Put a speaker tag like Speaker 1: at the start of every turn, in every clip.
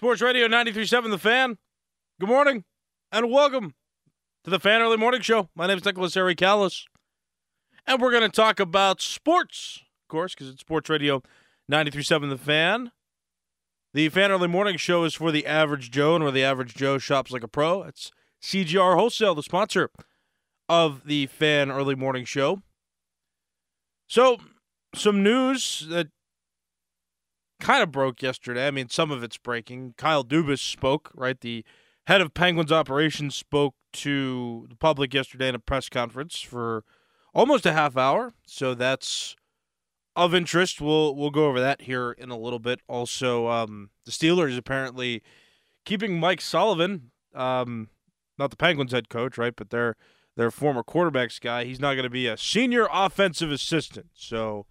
Speaker 1: Sports Radio 93.7 The Fan. Good morning and welcome to the Fan Early Morning Show. My name is Nicholas Harry Callas, and we're going to talk about sports, of course, because it's Sports Radio 93.7 The Fan. The Fan Early Morning Show is for the average Joe, and where the average Joe shops like a pro. It's CGR Wholesale, the sponsor of the Fan Early Morning Show. So, some news that kind of broke yesterday. I mean, some of it's breaking. Kyle Dubas spoke, right? The head of Penguins operations spoke to the public yesterday in a press conference for almost a half hour. So that's of interest. We'll we'll go over that here in a little bit. Also, um, the Steelers apparently keeping Mike Sullivan, um, not the Penguins head coach, right, but their their former quarterbacks guy. He's not going to be a senior offensive assistant. So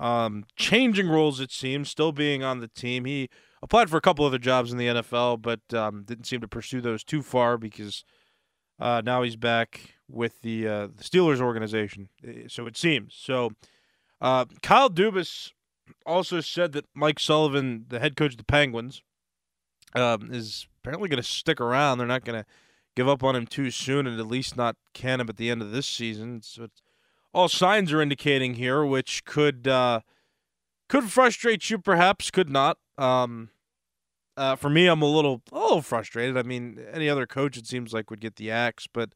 Speaker 1: um, changing roles, it seems, still being on the team. He applied for a couple other jobs in the NFL, but um, didn't seem to pursue those too far because uh, now he's back with the, uh, the Steelers organization. Eh, so it seems. So uh, Kyle Dubas also said that Mike Sullivan, the head coach of the Penguins, um, is apparently going to stick around. They're not going to give up on him too soon, and at least not can him at the end of this season. So it's all signs are indicating here, which could uh, could frustrate you, perhaps could not. Um, uh, for me, I'm a little a little frustrated. I mean, any other coach it seems like would get the axe, but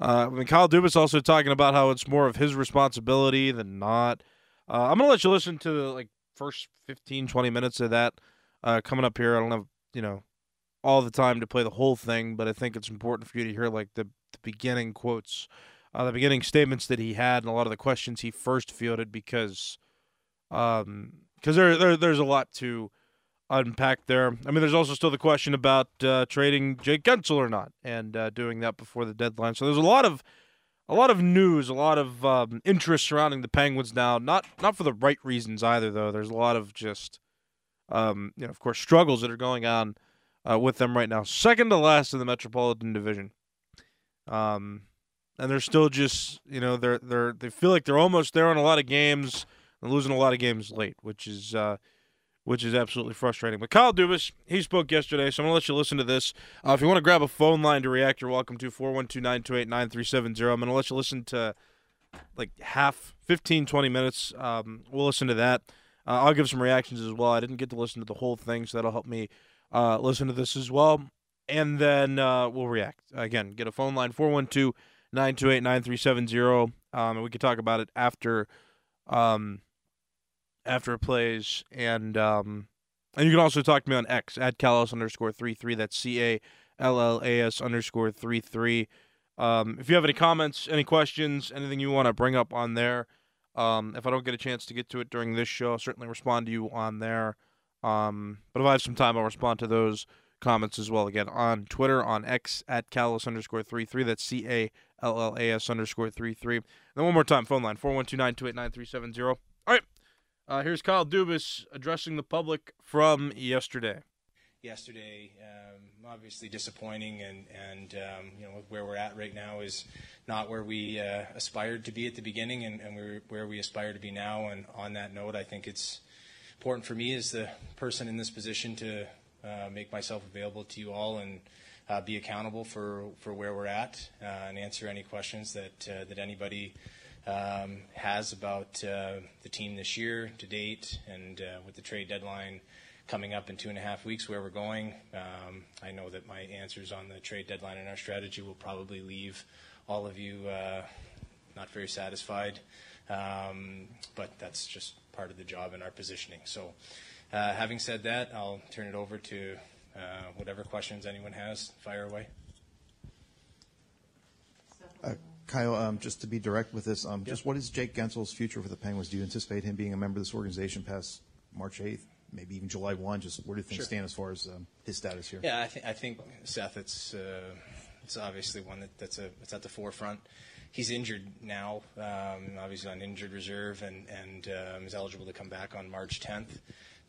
Speaker 1: uh, I mean, Kyle Dubas also talking about how it's more of his responsibility than not. Uh, I'm gonna let you listen to the like first 15, 20 minutes of that uh, coming up here. I don't have you know all the time to play the whole thing, but I think it's important for you to hear like the, the beginning quotes uh, the beginning statements that he had and a lot of the questions he first fielded because um because there, there there's a lot to unpack there. I mean, there's also still the question about uh, trading Jake Guentzel or not, and uh, doing that before the deadline. So there's a lot of a lot of news, a lot of um, interest surrounding the Penguins now. Not not for the right reasons either, though. There's a lot of just um, you know, of course, struggles that are going on uh, with them right now. Second to last in the Metropolitan Division. Um, and they're still just you know they're they're they feel like they're almost there on a lot of games and losing a lot of games late, which is uh, which is absolutely frustrating. But Kyle Dubas, he spoke yesterday, so I'm gonna let you listen to this. Uh, if you want to grab a phone line to react, you're welcome to 412-928-9370. I'm gonna let you listen to like half 15 20 minutes um, we'll listen to that uh, i'll give some reactions as well i didn't get to listen to the whole thing so that'll help me uh, listen to this as well and then uh, we'll react again get a phone line 412- 928-9370. Um, and we could talk about it after um, after plays. And um, and you can also talk to me on X at Callas underscore three three. That's C A L L A S underscore three three. Um, if you have any comments, any questions, anything you want to bring up on there, um, if I don't get a chance to get to it during this show, I'll certainly respond to you on there. Um, but if I have some time, I'll respond to those comments as well. Again, on Twitter, on X at Callas underscore three three. That's C A L L A S underscore three three. Then one more time, phone line four one two nine two eight nine three seven zero. All right, uh, here's Kyle Dubas addressing the public from yesterday.
Speaker 2: Yesterday, um, obviously disappointing, and and um, you know where we're at right now is not where we uh, aspired to be at the beginning, and, and we're where we aspire to be now. And on that note, I think it's important for me as the person in this position to uh, make myself available to you all and uh, be accountable for, for where we're at uh, and answer any questions that, uh, that anybody um, has about uh, the team this year to date and uh, with the trade deadline coming up in two and a half weeks where we're going. Um, I know that my answers on the trade deadline and our strategy will probably leave all of you uh, not very satisfied, um, but that's just part of the job and our positioning. So, having said that, I'll turn it over to uh, whatever questions anyone has, fire away.
Speaker 3: Uh, Kyle, um, just to be direct with this, um, just what is Jake Guentzel's future for the Penguins? Do you anticipate him being a member of this organization past March 8th? maybe even July 1? Just where do things
Speaker 2: Sure.
Speaker 3: stand as far as um, his status here?
Speaker 2: Yeah, I, th- I think Seth. It's uh, it's obviously one that, that's a it's at the forefront. He's injured now, um, obviously on injured reserve, and and um, is eligible to come back on March 10th.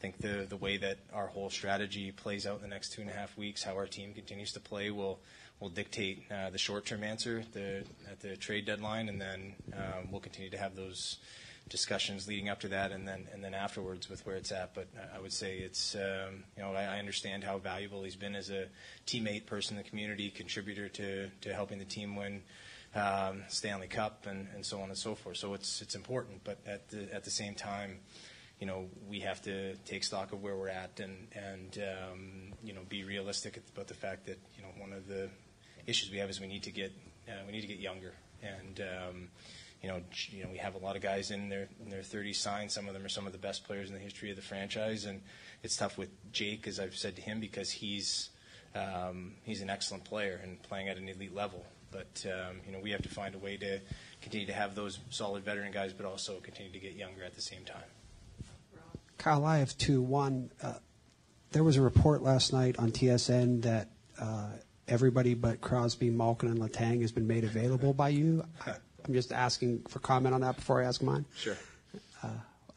Speaker 2: I think the the way that our whole strategy plays out in the next two and a half weeks, how our team continues to play, will will dictate uh, the short term answer the at the trade deadline, and then um, we'll continue to have those discussions leading up to that, and then and then afterwards with where it's at. But I would say it's um, you know I, I understand how valuable he's been as a teammate, person in the community, contributor to to helping the team win um, Stanley Cup and, and so on and so forth. So it's it's important, but at the at the same time. You know, we have to take stock of where we're at and and um, you know be realistic about the fact that you know one of the issues we have is we need to get uh, we need to get younger and um, you know, you know, we have a lot of guys in their in their 30s signed. Some of them are some of the best players in the history of the franchise, and it's tough with Jake, as I've said to him, because he's um, he's an excellent player and playing at an elite level. But um, you know, we have to find a way to continue to have those solid veteran guys, but also continue to get younger at the same time.
Speaker 4: Kyle, I have two. One, uh, there was a report last night on TSN that uh, everybody but Crosby, Malkin, and Letang has been made available by you. I, I'm just asking for comment on that before I ask mine.
Speaker 2: Sure.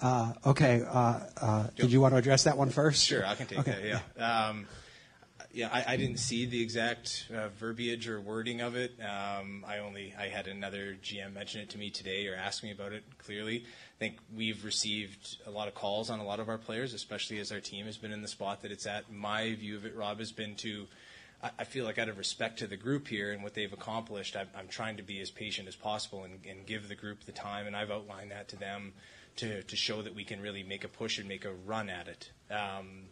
Speaker 4: Uh, okay. Uh, uh, did you want to address that one first?
Speaker 2: Sure, I can take
Speaker 4: Okay.
Speaker 2: that. Yeah. Um, yeah, I, I didn't see the exact uh, verbiage or wording of it. Um, I only I had another GM mention it to me today or ask me about it. Clearly, I think we've received a lot of calls on a lot of our players, especially as our team has been in the spot that it's at. My view of it, Rob, has been to. I- feel like out of respect to the group here and what they've accomplished, I'm trying to be as patient as possible and, and give the group the time. And I've outlined that to them to, to show that we can really make a push and make a run at it. Um,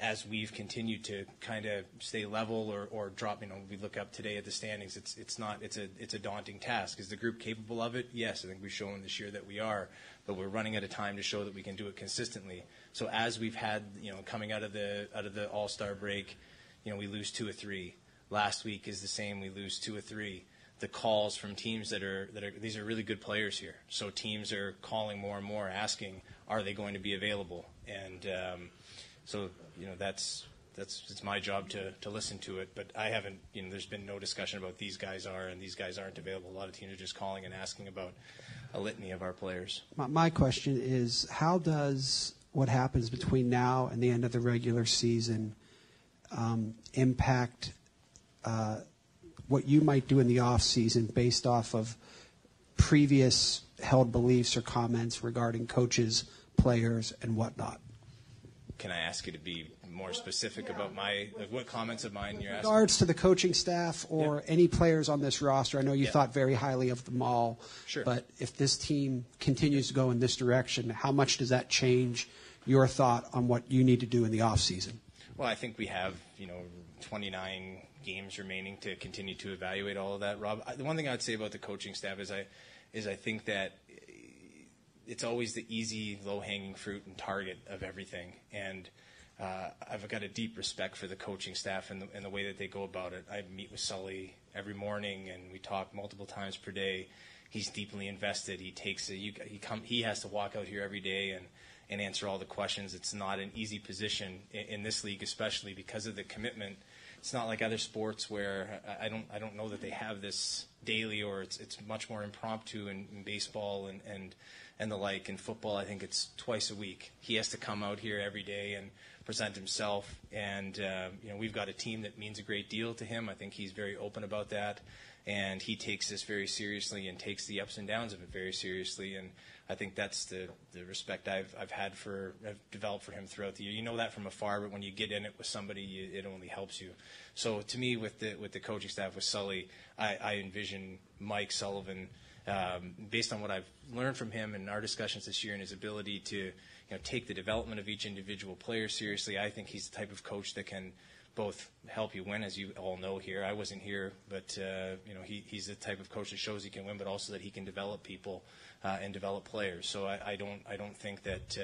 Speaker 2: as we've continued to kind of stay level or, or drop, you know, we look up today at the standings. It's it's not it's a it's a daunting task. Is the group capable of it? Yes, I think we've shown this year that we are, but we're running at a time to show that we can do it consistently. So as we've had, you know, coming out of the out of the All Star break, you know, we lose two or three. Last week is the same. We lose two or three. The calls from teams that are that are these are really good players here. So teams are calling more and more, asking, are they going to be available? And um, so you know that's that's it's my job to to listen to it. But I haven't you know there's been no discussion about these guys are and these guys aren't available. A lot of teams are just calling and asking about a litany of our players.
Speaker 4: My, my question is how does what happens between now and the end of the regular season um, impact uh, what you might do in the off season based off of previous held beliefs or comments regarding coaches, players, and whatnot?
Speaker 2: Can I ask you to be more specific about my like what comments of mine you're
Speaker 4: In
Speaker 2: asking?
Speaker 4: regards to the coaching staff or
Speaker 2: Yeah.
Speaker 4: any players on this roster, I know you
Speaker 2: Yeah.
Speaker 4: thought very highly of them all.
Speaker 2: Sure.
Speaker 4: But if this team continues to go in this direction, how much does that change your thought on what you need to do in the offseason?
Speaker 2: Well, I think we have you know 29 games remaining to continue to evaluate all of that. Rob, the one thing I'd say about the coaching staff is I is I think that it's always the easy, low hanging fruit and target of everything. And uh, I've got a deep respect for the coaching staff and the, and the way that they go about it. I meet with Sully every morning, and we talk multiple times per day. He's deeply invested. He takes a, you, he come he has to walk out here every day and and answer all the questions. It's not an easy position in, in this league, especially because of the commitment. It's not like other sports where I- I don't I don't know that they have this daily or it's it's much more impromptu in, in baseball and, and and the like. In football, I think it's twice a week. He has to come out here every day and present himself. And uh, you know, we've got a team that means a great deal to him. I think he's very open about that, and he takes this very seriously and takes the ups and downs of it very seriously. And I think that's the the respect I've I've had for I've developed for him throughout the year. You know that from afar, but when you get in it with somebody, you, it only helps you. So to me, with the with the coaching staff with Sully, I, I envision Mike Sullivan um, based on what I've learned from him in our discussions this year and his ability to you know take the development of each individual player seriously. I think he's the type of coach that can both help you win, as you all know here. I wasn't here, but uh, you know he, he's the type of coach that shows he can win, but also that he can develop people uh, and develop players. So I, I don't I don't think that.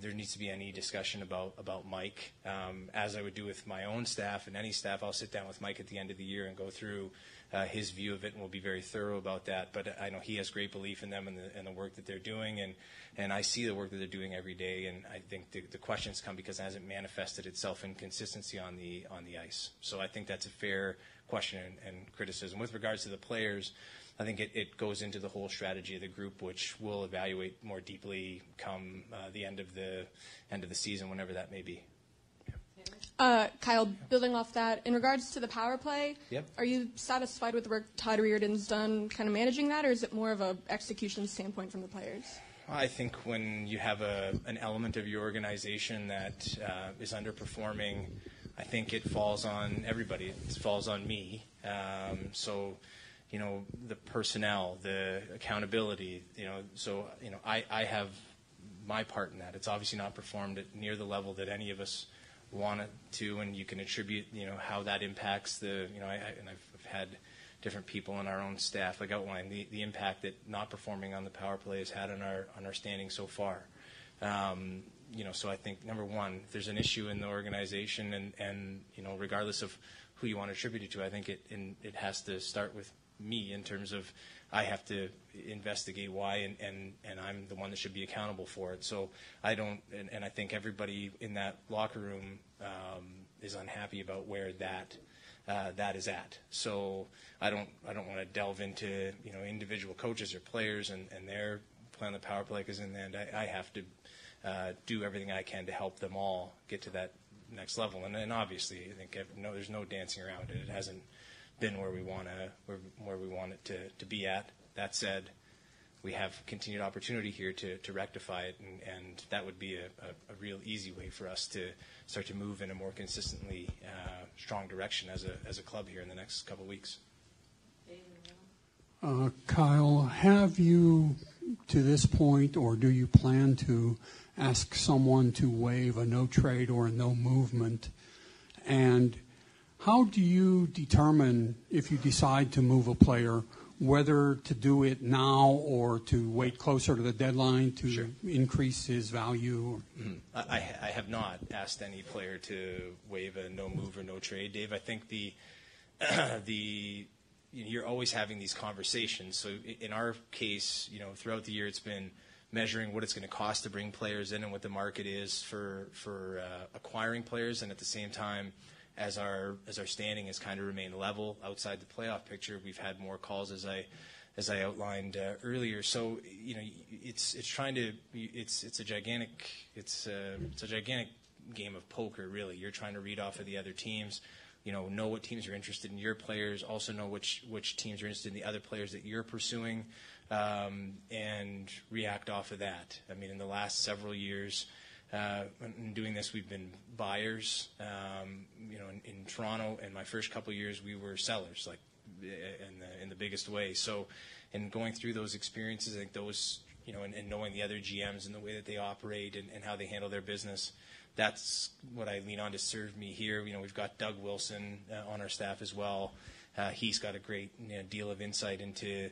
Speaker 2: There needs to be any discussion about about Mike, um, as I would do with my own staff and any staff. I'll sit down with Mike at the end of the year and go through uh, his view of it, and we'll be very thorough about that. But I know he has great belief in them and the, and the work that they're doing, and and I see the work that they're doing every day. And I think the, the questions come because it hasn't manifested itself in consistency on the on the ice. So I think that's a fair question and, and criticism with regards to the players. I think it, it goes into the whole strategy of the group, which we'll evaluate more deeply come uh, the end of the end of the season, whenever that may be.
Speaker 5: Uh, Kyle, building off that, in regards to the power play,
Speaker 2: Yep.
Speaker 5: are you satisfied with the work Todd Reirden's done kind of managing that, or is it more of a execution standpoint from the players?
Speaker 2: I think when you have a, an element of your organization that uh, is underperforming, I think it falls on everybody. It falls on me. Um, so, you know, the personnel, the accountability, you know, so, you know, I, I have my part in that. It's obviously not performed at near the level that any of us want it to, and you can attribute, you know, how that impacts the, you know, I, I, and I've, I've had different people on our own staff like outline the, the impact that not performing on the power play has had on our on our standing so far. Um, you know, so I think number one, if there's an issue in the organization, and and you know, regardless of who you want to attribute it to, I think it in, it has to start with me in terms of I have to investigate why, and, and, and I'm the one that should be accountable for it. So I don't, and, and I think everybody in that locker room um, is unhappy about where that uh, that is at. So I don't I don't want to delve into you know individual coaches or players and, and their play on the power play because in the end I, I have to uh, do everything I can to help them all get to that next level. And, and obviously I think no there's no dancing around it. It hasn't been where we want to where, where we want it to, to be at. That said, we have continued opportunity here to, to rectify it, and, and that would be a, a, a real easy way for us to start to move in a more consistently uh, strong direction as a, as a club here in the next couple of weeks.
Speaker 6: Uh, Kyle, have you, to this point, or do you plan to ask someone to waive a no trade or a no movement? And how do you determine if you decide to move a player whether to do it now or to wait closer to the deadline to
Speaker 2: Sure.
Speaker 6: increase his value?
Speaker 2: I, I I have not asked any player to waive a no move or no trade, Dave. I think the the you know, you're always having these conversations. So in our case, you know, throughout the year, it's been measuring what it's going to cost to bring players in and what the market is for for uh, acquiring players, and at the same time, as our as our standing has kind of remained level outside the playoff picture, we've had more calls as I as I outlined uh, earlier. So you know, it's it's trying to it's it's a gigantic it's a, it's a gigantic game of poker. Really, you're trying to read off of the other teams. You know, know what teams are interested in your players. Also know which which teams are interested in the other players that you're pursuing, um, and react off of that. I mean, in the last several years. Uh, in doing this, we've been buyers. Um, you know, in, in Toronto, in my first couple of years, we were sellers, like in the in the biggest way. So, in going through those experiences, I think those, you know, and, and knowing the other GMs and the way that they operate and, and how they handle their business, that's what I lean on to serve me here. You know, we've got Doug Wilson uh, on our staff as well. Uh, he's got a great you know, deal of insight into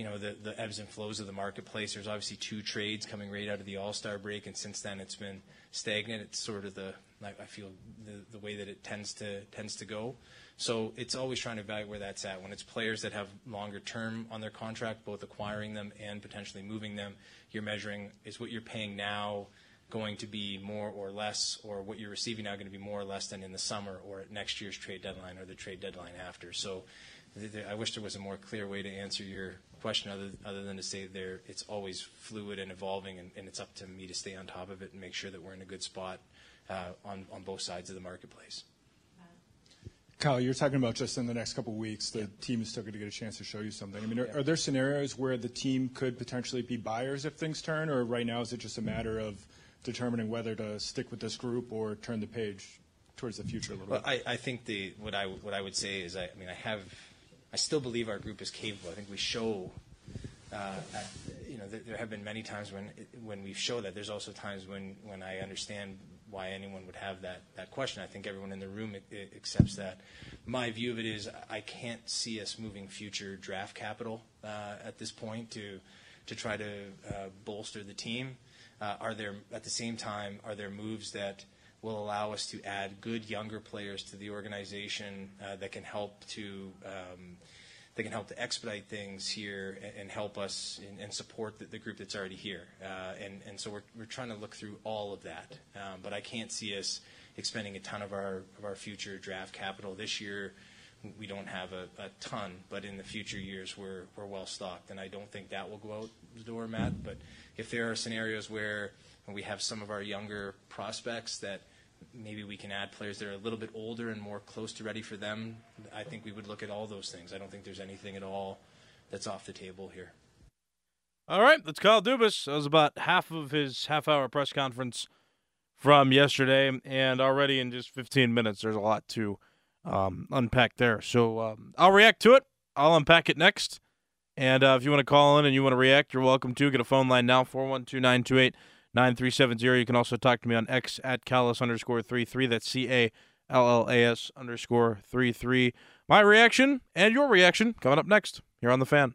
Speaker 2: you know the, the ebbs and flows of the marketplace. There's obviously two trades coming right out of the All Star break, and since then it's been stagnant. It's sort of the I feel the, the way that it tends to tends to go. So it's always trying to evaluate where that's at. When it's players that have longer term on their contract, both acquiring them and potentially moving them, you're measuring is what you're paying now going to be more or less, or what you're receiving now going to be more or less than in the summer or at next year's trade deadline or the trade deadline after. So th- th- I wish there was a more clear way to answer your question other, other than to say there it's always fluid and evolving, and, and it's up to me to stay on top of it and make sure that we're in a good spot uh, on, on both sides of the marketplace.
Speaker 7: Kyle, you're talking about just in the next couple of weeks, the team is still going to get a chance to show you something. I mean, are, are there scenarios where the team could potentially be buyers if things turn, or right now is it just a matter of determining whether to stick with this group or turn the page towards the future a little
Speaker 2: Well,
Speaker 7: bit?
Speaker 2: I, I think the what I what I would say is I, I mean I have I still believe our group is capable. I think we show. Uh, you know, there, have been many times when when we show that. There's also times when when I understand why anyone would have that that question. I think everyone in the room accepts that. My view of it is I can't see us moving future draft capital uh, at this point to to try to uh, bolster the team. uh, are there at the same time are there moves that will allow us to add good younger players to the organization uh, that can help to um, that can help to expedite things here and, and help us and, and support the, the, group that's already here. Uh, and, and so we're, we're trying to look through all of that. Um, but I can't see us expending a ton of our of our future draft capital this year. We don't have a, a ton, but in the future years we're we're well stocked, and I don't think that will go out the door, Matt. But if there are scenarios where we have some of our younger prospects that maybe we can add players that are a little bit older and more close to ready for them. I think we would look at all those things. I don't think there's anything at all that's off the table here.
Speaker 1: All right, that's Kyle Dubas. That was about half of his half-hour press conference from yesterday, and already in just 15 minutes, there's a lot to um, unpack there. So um, I'll react to it. I'll unpack it next. And uh, if you want to call in and you want to react, you're welcome to. Get a phone line now, 412 928 9370. You can also talk to me on X at Callas underscore 33. That's C A L L A S underscore 33. My reaction and your reaction coming up next here on The Fan.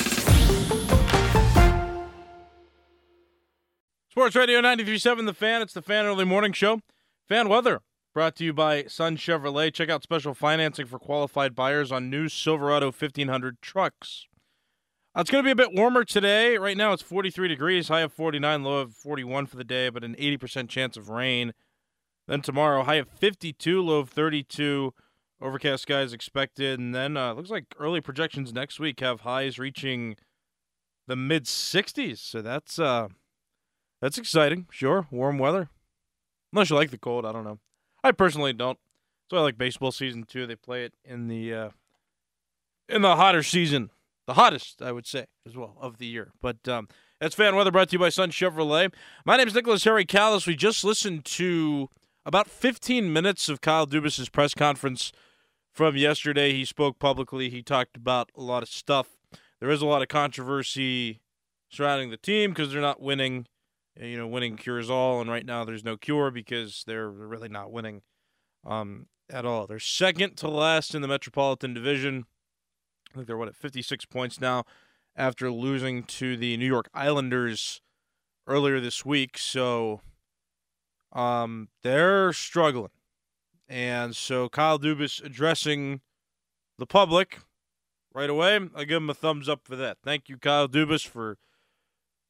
Speaker 1: Sports Radio 93.7 The Fan. It's the Fan Early Morning Show. Fan weather brought to you by Sun Chevrolet. Check out special financing for qualified buyers on new Silverado 1500 trucks. Uh, it's going to be a bit warmer today. Right now it's 43 degrees, high of 49, low of 41 for the day, but an 80% chance of rain. Then tomorrow, high of 52, low of 32. Overcast skies expected. And then uh, looks like early projections next week have highs reaching the mid 60s. So that's. Uh, that's exciting. Sure, warm weather. Unless you like the cold, I don't know. I personally don't. So I like baseball season too. They play it in the uh, in the hotter season, the hottest I would say as well of the year. But um, that's fan weather brought to you by Sun Chevrolet. My name is Nicholas Harry Callas. We just listened to about 15 minutes of Kyle Dubas's press conference from yesterday. He spoke publicly. He talked about a lot of stuff. There is a lot of controversy surrounding the team because they're not winning you know, winning cures all, and right now there's no cure because they're really not winning um, at all. They're second to last in the Metropolitan Division. I think they're what at 56 points now after losing to the New York Islanders earlier this week. So um, they're struggling. And so Kyle Dubas addressing the public right away. I give him a thumbs up for that. Thank you, Kyle Dubas, for –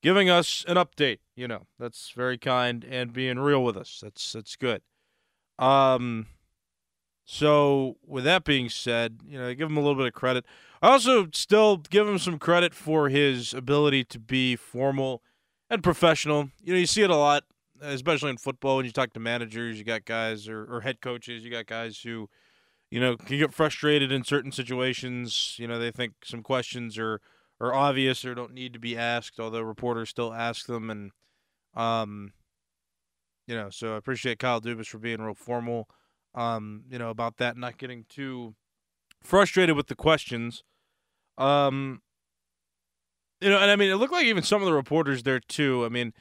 Speaker 1: giving us an update. You know, that's very kind and being real with us. That's that's good. Um, so with that being said, you know, I give him a little bit of credit. I also still give him some credit for his ability to be formal and professional. You know, you see it a lot, especially in football when you talk to managers. You got guys or, or head coaches. You got guys who, you know, can get frustrated in certain situations. You know, they think some questions are are obvious or don't need to be asked, although reporters still ask them. And, um, you know, so I appreciate Kyle Dubas for being real formal, um, you know, about that, not getting too frustrated with the questions. Um, you know, and I mean, it looked like even some of the reporters there too. I mean,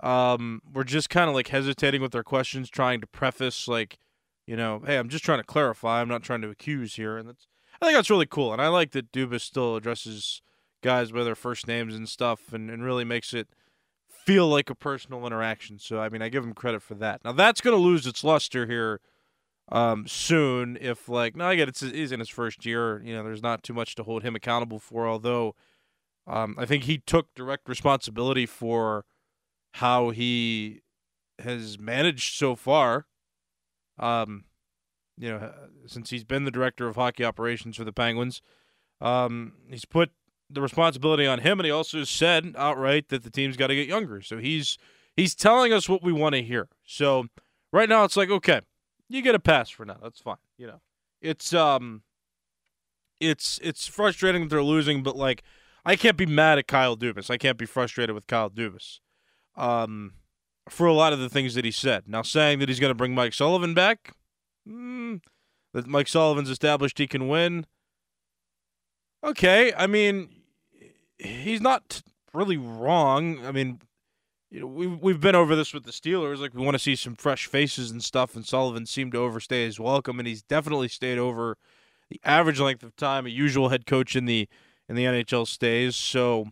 Speaker 1: um, were just kind of like hesitating with their questions, trying to preface like, you know, hey, I'm just trying to clarify. I'm not trying to accuse here, and that's I think that's really cool, and I like that Dubas still addresses guys by their first names and stuff and, and really makes it feel like a personal interaction. So, I mean, I give him credit for that. Now, that's going to lose its luster here um, soon if, like, no, I get it, he's in his first year. You know, there's not too much to hold him accountable for, although um, I think he took direct responsibility for how he has managed so far. Um, you know, since he's been the director of hockey operations for the Penguins, um, he's put the responsibility on him, and he also said outright that the team's got to get younger. So he's he's telling us what we want to hear. So right now it's like, okay, you get a pass for now. That's fine. You know, it's um, it's it's frustrating that they're losing, but like, I can't be mad at Kyle Dubas. I can't be frustrated with Kyle Dubas. Um, for a lot of the things that he said. Now, saying that he's going to bring Mike Sullivan back, mm, that Mike Sullivan's established he can win. Okay, I mean, he's not really wrong. I mean, you know, we've we've been over this with the Steelers. Like, we want to see some fresh faces and stuff, and Sullivan seemed to overstay his welcome, and he's definitely stayed over the average length of time a usual head coach in the in the NHL stays. So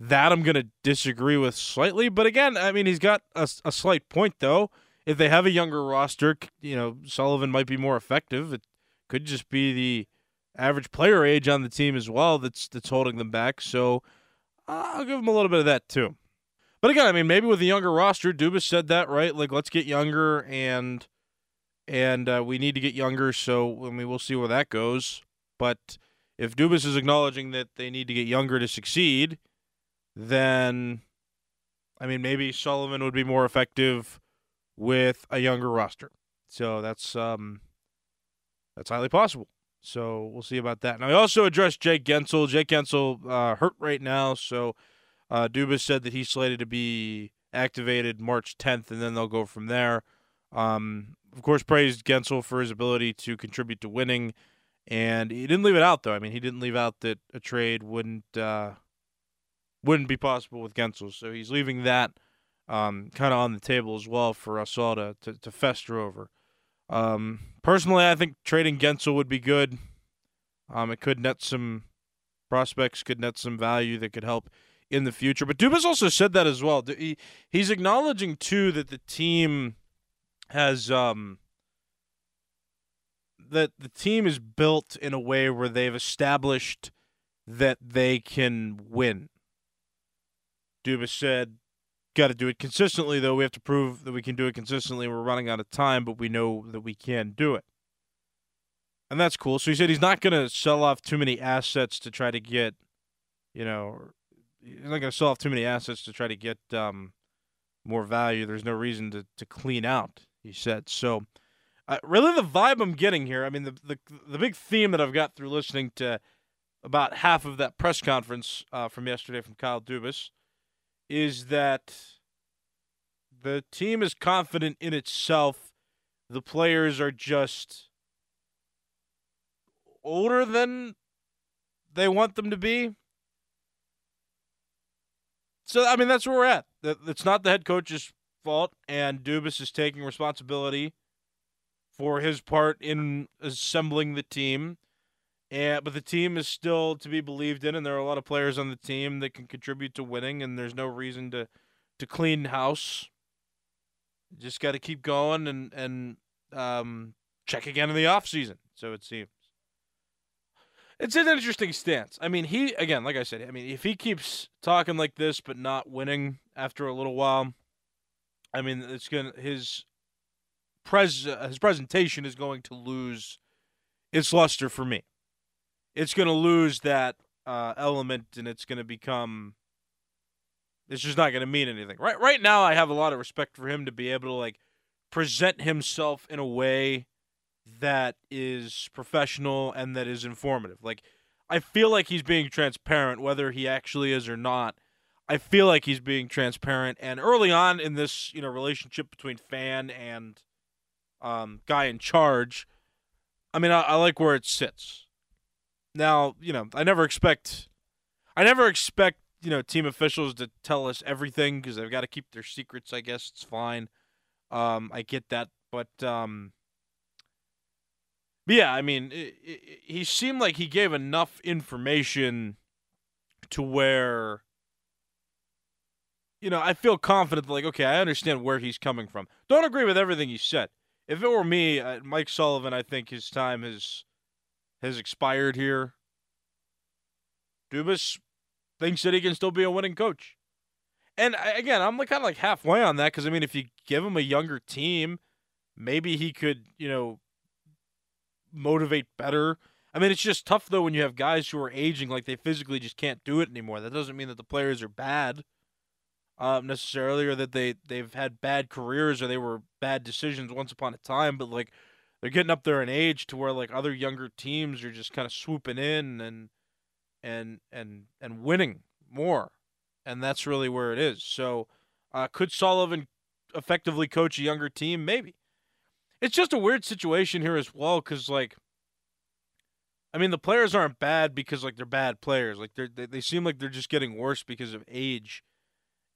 Speaker 1: that I'm going to disagree with slightly. But again, I mean, he's got a, a slight point though. If they have a younger roster, you know, Sullivan might be more effective. It could just be the average player age on the team as well that's that's holding them back. So uh, I'll give them a little bit of that too. But again, I mean, maybe with a younger roster, Dubas said that right. Like, let's get younger, and and uh, we need to get younger. So I mean, we'll see where that goes. But if Dubas is acknowledging that they need to get younger to succeed, then I mean, maybe Sullivan would be more effective with a younger roster. So that's um, that's highly possible. So we'll see about that. Now, I also addressed Jake Guentzel. Jake Guentzel uh, hurt right now, so uh, Dubas said that he's slated to be activated March 10th, and then they'll go from there. Um, of course, praised Guentzel for his ability to contribute to winning, and he didn't leave it out though. I mean, he didn't leave out that a trade wouldn't uh, wouldn't be possible with Guentzel, so he's leaving that um, kind of on the table as well for us all to to, to fester over. Um, personally, I think trading Guentzel would be good. Um, it could net some prospects, could net some value that could help in the future. But Dubas also said that as well. He, he's acknowledging too that the team has um, that the team is built in a way where they've established that they can win. Dubas said got to do it consistently, though. We have to prove that we can do it consistently. We're running out of time, but we know that we can do it. And that's cool. So he said he's not going to sell off too many assets to try to get, you know, he's not going to sell off too many assets to try to get um, more value. There's no reason to, to clean out, he said. So, uh, really, the vibe I'm getting here, I mean, the, the, the big theme that I've got through listening to about half of that press conference uh, from yesterday from Kyle Dubas is that the team is confident in itself. The players are just older than they want them to be. So I mean that's where we're at. It's not the head coach's fault, and Dubas is taking responsibility for his part in assembling the team. And but the team is still to be believed in, and there are a lot of players on the team that can contribute to winning, and there's no reason to to clean house. Just got to keep going and and um, check again in the off season. So it seems it's an interesting stance. I mean, he again, like I said, I mean, if he keeps talking like this but not winning after a little while, I mean, it's gonna his pres his presentation is going to lose its luster for me it's going to lose that uh, element and it's going to become it's just not going to mean anything. Right right now I have a lot of respect for him to be able to like present himself in a way that is professional and that is informative. Like I feel like he's being transparent whether he actually is or not. I feel like he's being transparent and early on in this, you know, relationship between fan and um, guy in charge, I mean, I, I like where it sits. Now, you know, I never expect, I never expect, you know, team officials to tell us everything because they've got to keep their secrets. I guess it's fine. Um, I get that, but um, but yeah, I mean, it, it, he seemed like he gave enough information to where, you know, I feel confident. Like, okay, I understand where he's coming from. Don't agree with everything he said. If it were me, uh, Mike Sullivan, I think his time has has expired here. Dubas thinks that he can still be a winning coach. And again, I'm kind of like halfway on that because I mean, if you give him a younger team, maybe he could, you know, motivate better. I mean, it's just tough though when you have guys who are aging, like they physically just can't do it anymore. That doesn't mean that the players are bad, uh, necessarily, or that they they've had bad careers or they were bad decisions once upon a time. But like they're getting up there in age to where like other younger teams are just kind of swooping in and and and and winning more, and that's really where it is. So, uh, could Sullivan effectively coach a younger team? Maybe. It's just a weird situation here as well because, like, I mean, the players aren't bad because like they're bad players. Like they they seem like they're just getting worse because of age,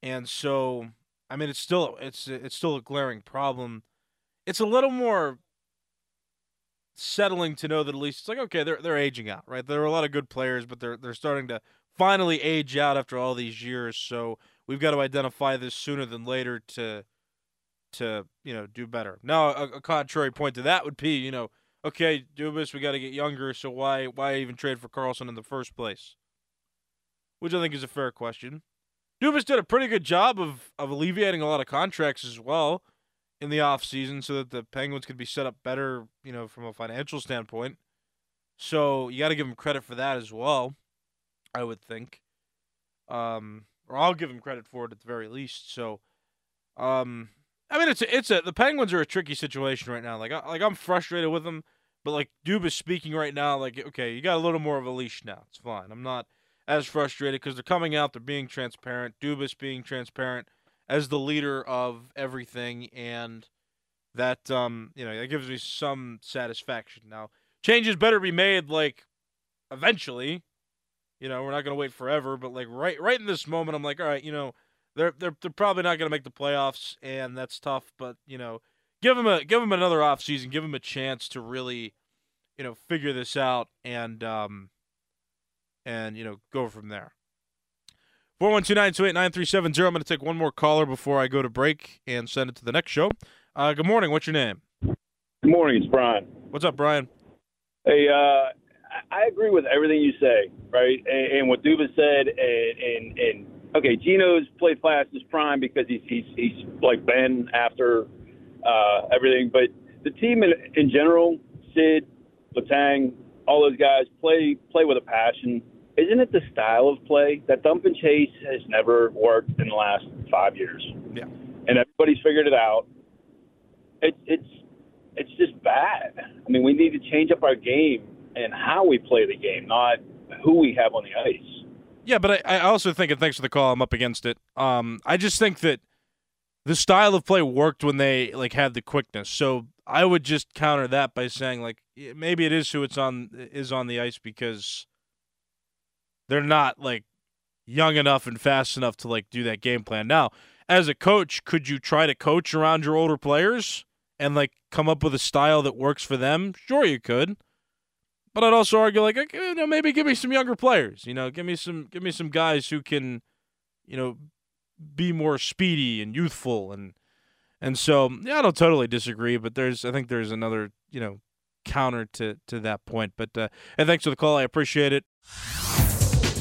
Speaker 1: and so I mean, it's still it's it's still a glaring problem. It's a little more settling to know that at least it's like okay, they're they're aging out, right? There are a lot of good players, but they're they're starting to finally age out after all these years. So we've got to identify this sooner than later to to you know do better. Now, a, a contrary point to that would be you know okay, Dubas, we got to get younger, so why why even trade for Karlsson in the first place? Which I think is a fair question. Dubas did a pretty good job of of alleviating a lot of contracts as well in the offseason so that the Penguins could be set up better, you know, from a financial standpoint. So you got to give him credit for that as well, I would think. Um, or I'll give him credit for it at the very least. So, um, I mean, it's a, it's a the Penguins are a tricky situation right now. Like, I, like I'm frustrated with them, but like Dubas speaking right now, like, okay, you got a little more of a leash now. It's fine. I'm not as frustrated because they're coming out, they're being transparent. Dubas being transparent as the leader of everything, and that um, you know, that gives me some satisfaction. Now, changes better be made like eventually. You know, we're not gonna wait forever, but like right right in this moment, I'm like, all right, you know they're they're they're probably not going to make the playoffs, and that's tough. But you know, give them a give them another off season, give them a chance to really, you know, figure this out and um, and you know, go from there. Four one two nine two eight nine three seven zero. I'm going to take one more caller before I go to break and send it to the next show. Uh, good morning. What's your name?
Speaker 8: Good morning. It's Brian.
Speaker 1: What's up, Brian?
Speaker 8: Hey, uh, I agree with everything you say, right? And, and what Duba said, and, and and okay, Gino's played past his prime because he's he's he's like been after uh, everything. But the team in, in general, Sid, Letang, all those guys play play with a passion. Isn't it the style of play that dump and chase has never worked in the last five years?
Speaker 1: Yeah,
Speaker 8: and everybody's figured it out. It's it's it's just bad. I mean, we need to change up our game and how we play the game, not who we have on the ice.
Speaker 1: Yeah, but I, I also think, and thanks for the call, I'm up against it. Um, I just think that the style of play worked when they like had the quickness. So I would just counter that by saying like maybe it is who it's on is on the ice because they're not like young enough and fast enough to like do that game plan. Now, as a coach, could you try to coach around your older players and like come up with a style that works for them? Sure, you could. But I'd also argue like you know, maybe give me some younger players. You know, give me some give me some guys who can, you know, be more speedy and youthful and and so yeah, I don't totally disagree. But there's I think there's another you know counter to to that point. But uh, and thanks for the call. I appreciate it.